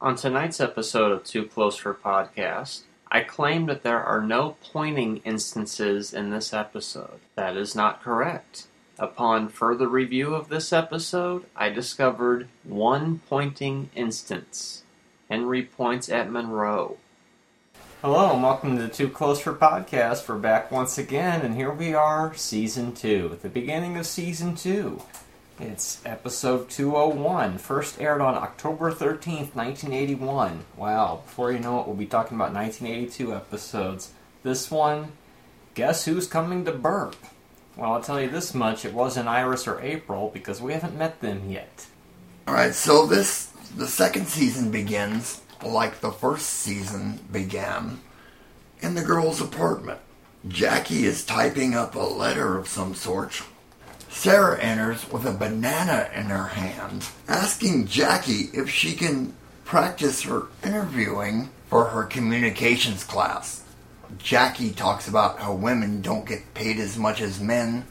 On tonight's episode of Too Close for Podcast, I claim that there are no pointing instances in this episode. That is not correct. Upon further review of this episode, I discovered one pointing instance. Henry points at Monroe. Hello, and welcome to Too Close for Podcast. We're back once again, and here we are, Season 2, at the beginning of Season 2. It's episode 201, first aired on October 13th, 1981. Wow, before you know it, we'll be talking about 1982 episodes. This one, guess who's coming to Burp? Well, I'll tell you this much it wasn't Iris or April because we haven't met them yet. Alright, so this, the second season begins like the first season began in the girl's apartment. Jackie is typing up a letter of some sort. Sarah enters with a banana in her hand, asking Jackie if she can practice her interviewing for her communications class. Jackie talks about how women don't get paid as much as men,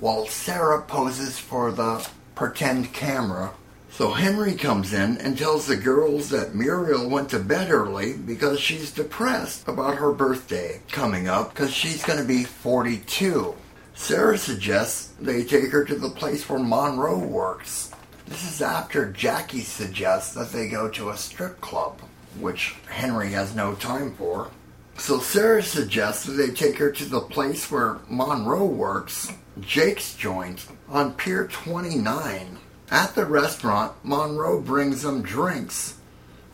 while Sarah poses for the pretend camera. So Henry comes in and tells the girls that Muriel went to bed early because she's depressed about her birthday coming up because she's going to be 42. Sarah suggests they take her to the place where Monroe works. This is after Jackie suggests that they go to a strip club, which Henry has no time for. So Sarah suggests that they take her to the place where Monroe works, Jake's joint, on Pier 29. At the restaurant, Monroe brings them drinks,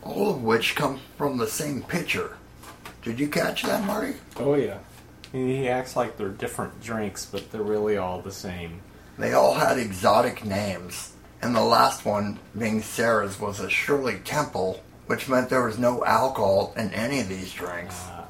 all of which come from the same pitcher. Did you catch that, Marty? Oh, yeah. He acts like they're different drinks, but they're really all the same. They all had exotic names, and the last one, being Sarah's, was a Shirley Temple, which meant there was no alcohol in any of these drinks. Uh,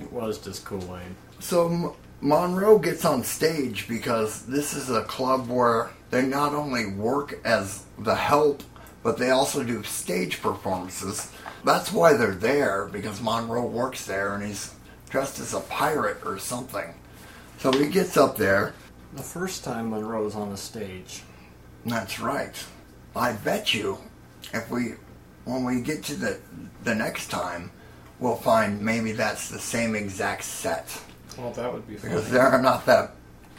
it was just Kool Aid. So M- Monroe gets on stage because this is a club where they not only work as the help, but they also do stage performances. That's why they're there, because Monroe works there and he's dressed as a pirate or something. So he gets up there. The first time Monroe's on the stage. That's right. I bet you if we when we get to the the next time we'll find maybe that's the same exact set. Well, that would be Because funny. there are not that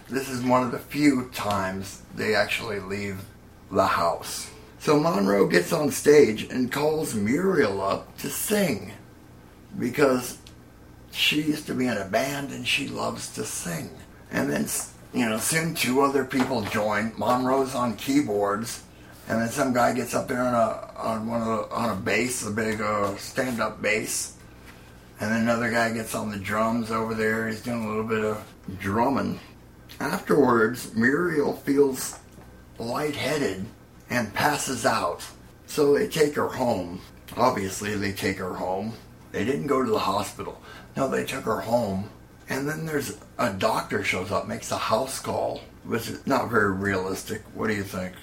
this is one of the few times they actually leave the house. So Monroe gets on stage and calls Muriel up to sing because she used to be in a band and she loves to sing. And then, you know, soon two other people join. Monroe's on keyboards, and then some guy gets up there on a on one of the, on a bass, a big uh, stand-up bass, and then another guy gets on the drums over there. He's doing a little bit of drumming. Afterwards, Muriel feels lightheaded and passes out. So they take her home. Obviously, they take her home. They didn't go to the hospital. No, they took her home. And then there's a doctor shows up, makes a house call, which is not very realistic. What do you think?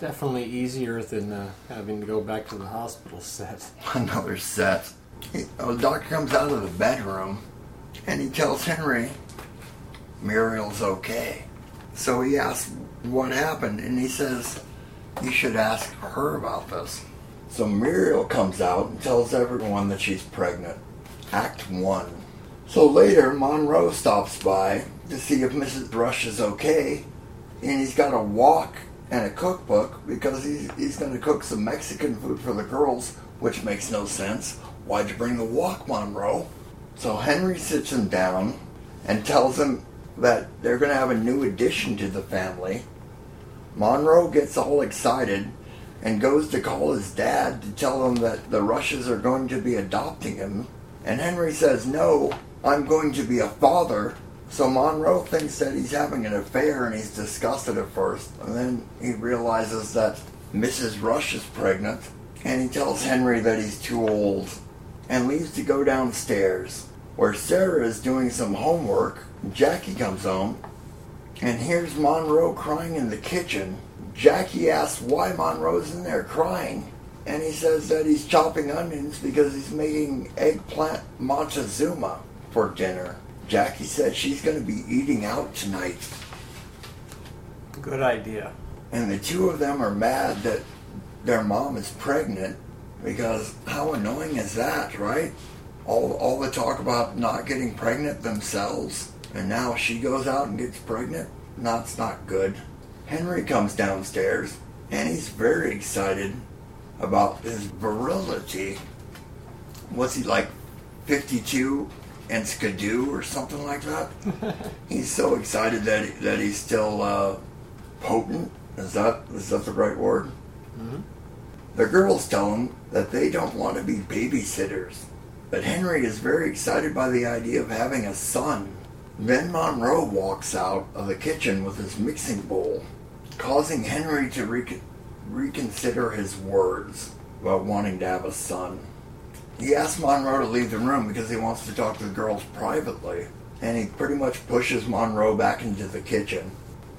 Definitely easier than uh, having to go back to the hospital set. Another set. The doctor comes out of the bedroom and he tells Henry Muriel's okay. So he asks what happened and he says you should ask her about this. So Muriel comes out and tells everyone that she's pregnant. Act 1. So later, Monroe stops by to see if Mrs. Rush is okay, and he's got a wok and a cookbook because he's, he's going to cook some Mexican food for the girls, which makes no sense. Why'd you bring the wok, Monroe? So Henry sits him down and tells him that they're going to have a new addition to the family. Monroe gets all excited and goes to call his dad to tell him that the Rushes are going to be adopting him. And Henry says, No, I'm going to be a father. So Monroe thinks that he's having an affair and he's disgusted at first. And then he realizes that Mrs. Rush is pregnant. And he tells Henry that he's too old and leaves to go downstairs where Sarah is doing some homework. Jackie comes home and hears Monroe crying in the kitchen. Jackie asks why Monroe's in there crying. And he says that he's chopping onions because he's making eggplant montezuma for dinner. Jackie said she's going to be eating out tonight. Good idea. And the two of them are mad that their mom is pregnant Because how annoying is that, right? All, all the talk about not getting pregnant themselves, and now she goes out and gets pregnant? That's not good. Henry comes downstairs, and he's very excited about his virility. Was he like, 52 and skidoo or something like that? he's so excited that, he, that he's still uh, potent. Is that is that the right word? Mhm. The girls tell him that they don't want to be babysitters, but Henry is very excited by the idea of having a son. Then Monroe walks out of the kitchen with his mixing bowl, causing Henry to recon- reconsider his words about wanting to have a son. He asks Monroe to leave the room because he wants to talk to the girls privately, and he pretty much pushes Monroe back into the kitchen.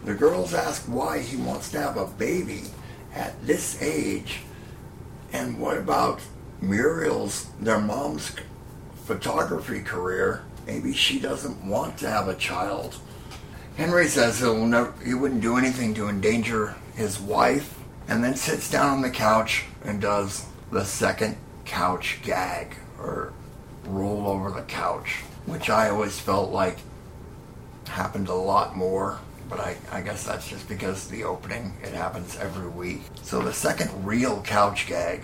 The girls ask why he wants to have a baby at this age, and what about Muriel's, their mom's photography career? Maybe she doesn't want to have a child. Henry says he'll never, he wouldn't do anything to endanger his wife, and then sits down on the couch and does the second couch gag, or roll over the couch, which I always felt like happened a lot more. But I, I guess that's just because the opening, it happens every week. So the second real couch gag,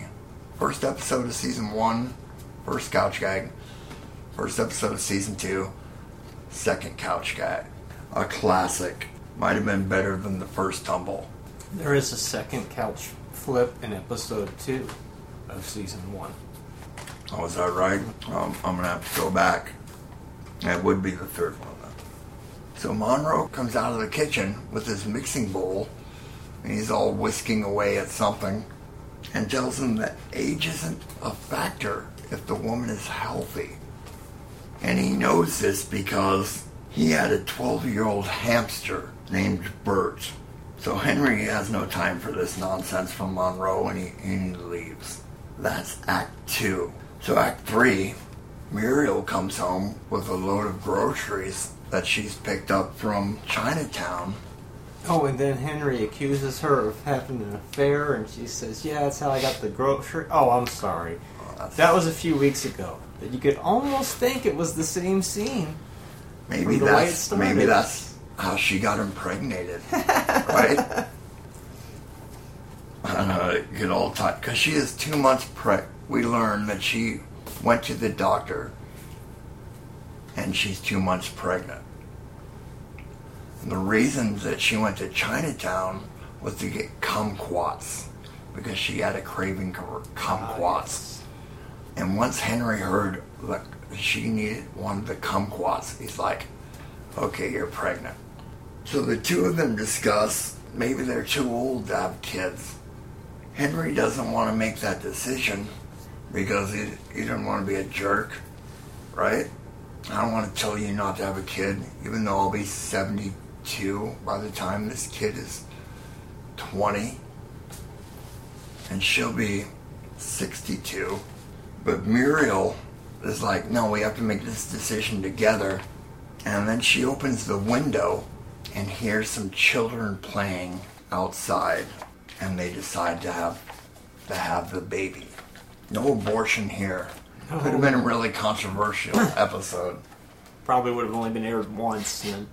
first episode of season one, first couch gag, first episode of season two, second couch gag. A classic. Might have been better than the first tumble. There is a second couch flip in episode two of season one. Oh, is that right? Um, I'm gonna have to go back. That would be the third one. Then. So Monroe comes out of the kitchen with his mixing bowl, and he's all whisking away at something, and tells him that age isn't a factor if the woman is healthy. And he knows this because he had a 12-year-old hamster named Bert. So Henry has no time for this nonsense from Monroe, and he, and he leaves. That's Act Two. So Act Three, Muriel comes home with a load of groceries that she's picked up from Chinatown. Oh, and then Henry accuses her of having an affair, and she says, "Yeah, that's how I got the grocery." Oh, I'm sorry. Oh, That was a few weeks ago. But you could almost think it was the same scene. maybe from the way it that's maybe that's how she got impregnated, right? Uh, I don't know. Get all tight because she is two months preg. We learned that she went to the doctor, and she's two months pregnant. And the reason that she went to Chinatown was to get kumquats because she had a craving for kumquats. Ah, and once Henry heard that she needed one of the kumquats, he's like, okay, you're pregnant. So the two of them discuss maybe they're too old to have kids. Henry doesn't want to make that decision because he, he doesn't want to be a jerk, right? I don't want to tell you not to have a kid, even though I'll be 72 by the time this kid is 20. And she'll be 62. But Muriel is like, no, we have to make this decision together. And then she opens the window and hears some children playing outside. And they decide to have to have the baby. No abortion here. Could have been a really controversial episode. Probably would have only been aired once. And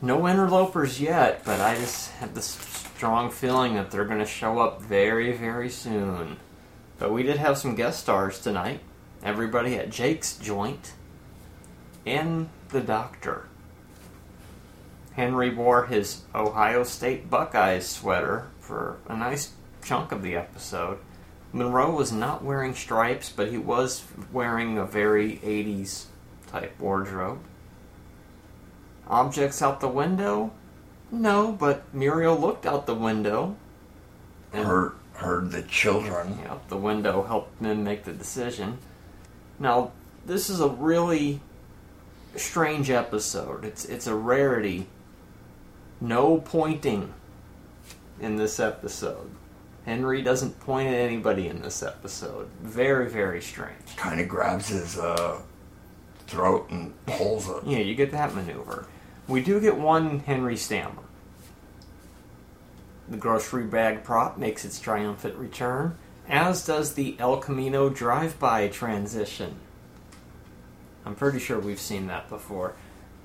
no interlopers yet, but I just have this strong feeling that they're going to show up very, very soon. But we did have some guest stars tonight. Everybody at Jake's joint and the doctor. Henry wore his Ohio State Buckeyes sweater for a nice chunk of the episode. Monroe was not wearing stripes, but he was wearing a very 80s type wardrobe. Objects out the window? No, but Muriel looked out the window. And Heard, heard the children. yeah, the window helped them make the decision. Now, this is a really strange episode. It's it's a rarity. No pointing in this episode. Henry doesn't point at anybody in this episode. Very, very strange. Kind of grabs his uh, throat and pulls it. Yeah, you get that maneuver. We do get one Henry Stammer. The grocery bag prop makes its triumphant return, as does the El Camino drive-by transition. I'm pretty sure we've seen that before.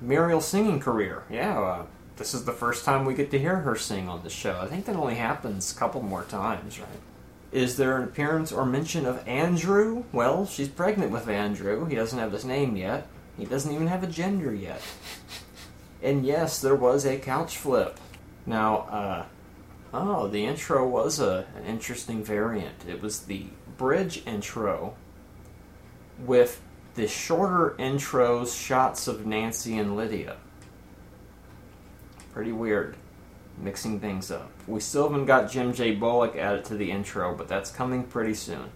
Muriel's singing career, yeah. Uh, this is the first time we get to hear her sing on the show. I think that only happens a couple more times, right? Is there an appearance or mention of Andrew? Well, she's pregnant with Andrew. He doesn't have his name yet. He doesn't even have a gender yet. And yes, there was a couch flip. Now, uh, oh, the intro was a, an interesting variant. It was the bridge intro with the shorter intros shots of Nancy and Lydia. Pretty weird. Mixing things up. We still haven't got Jim J. Bullock added to the intro, but that's coming pretty soon.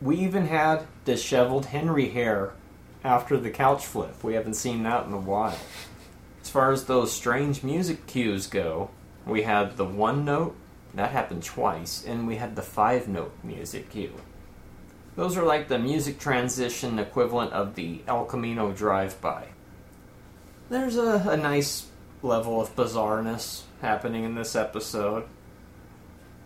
We even had disheveled Henry hair after the couch flip. We haven't seen that in a while. As far as those strange music cues go, we had the one note, that happened twice, and we had the five note music cue. Those are like the music transition equivalent of the El Camino drive by. There's a, a nice level of bizarreness happening in this episode.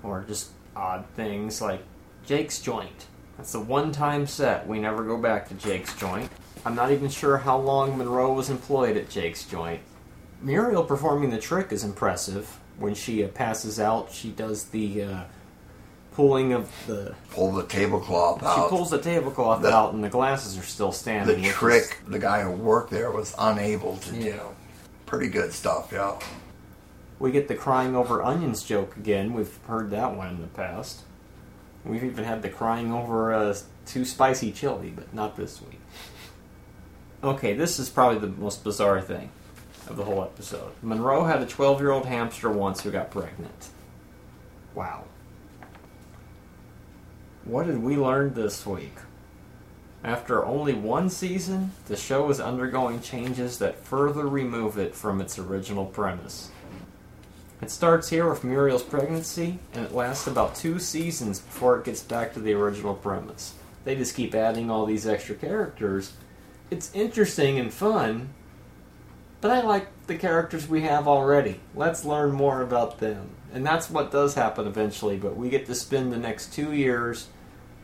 Or just odd things like Jake's Joint. That's the one time set. We never go back to Jake's Joint. I'm not even sure how long Monroe was employed at Jake's Joint. Muriel performing the trick is impressive. When she uh, passes out, she does the uh, pulling of the. Pull the tablecloth She out. She pulls the tablecloth The- out, and the glasses are still standing. the which is- trick the guy who worked there was unable to Yeah. do. Pretty good stuff, yeah. We get the crying over onions joke again. We've heard that one in the past. We've even had the crying over uh, too spicy chili, but not this week. Okay, this is probably the most bizarre thing of the whole episode. Monroe had a 12 year old hamster once who got pregnant. Wow. What did we learn this week? After only one season, the show is undergoing changes that further remove it from its original premise. It starts here with Muriel's pregnancy, and it lasts about two seasons before it gets back to the original premise. They just keep adding all these extra characters. It's interesting and fun, but I like the characters we have already. Let's learn more about them. And that's what does happen eventually, but we get to spend the next two years,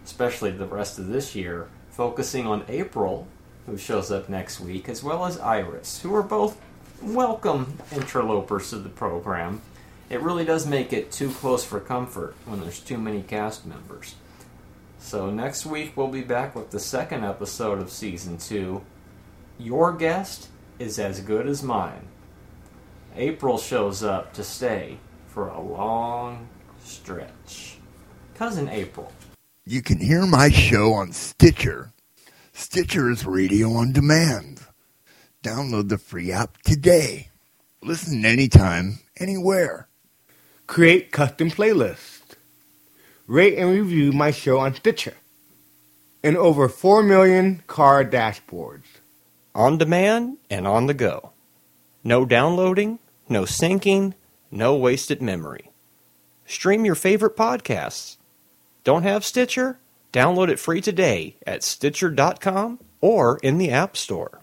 especially the rest of this year, focusing on April, who shows up next week, as well as Iris, who are both welcome interlopers to the program. It really does make it too close for comfort when there's too many cast members. So next week we'll be back with the second episode of season two. Your guest is as good as mine. April shows up to stay for a long stretch. Cousin April. You can hear my show on Stitcher. Stitcher is radio on demand. Download the free app today. Listen anytime, anywhere. Create custom playlists. Rate and review my show on Stitcher. And over 4 million car dashboards. On demand and on the go. No downloading, no syncing, no wasted memory. Stream your favorite podcasts. Don't have Stitcher? Download it free today at Stitcher.com or in the App Store.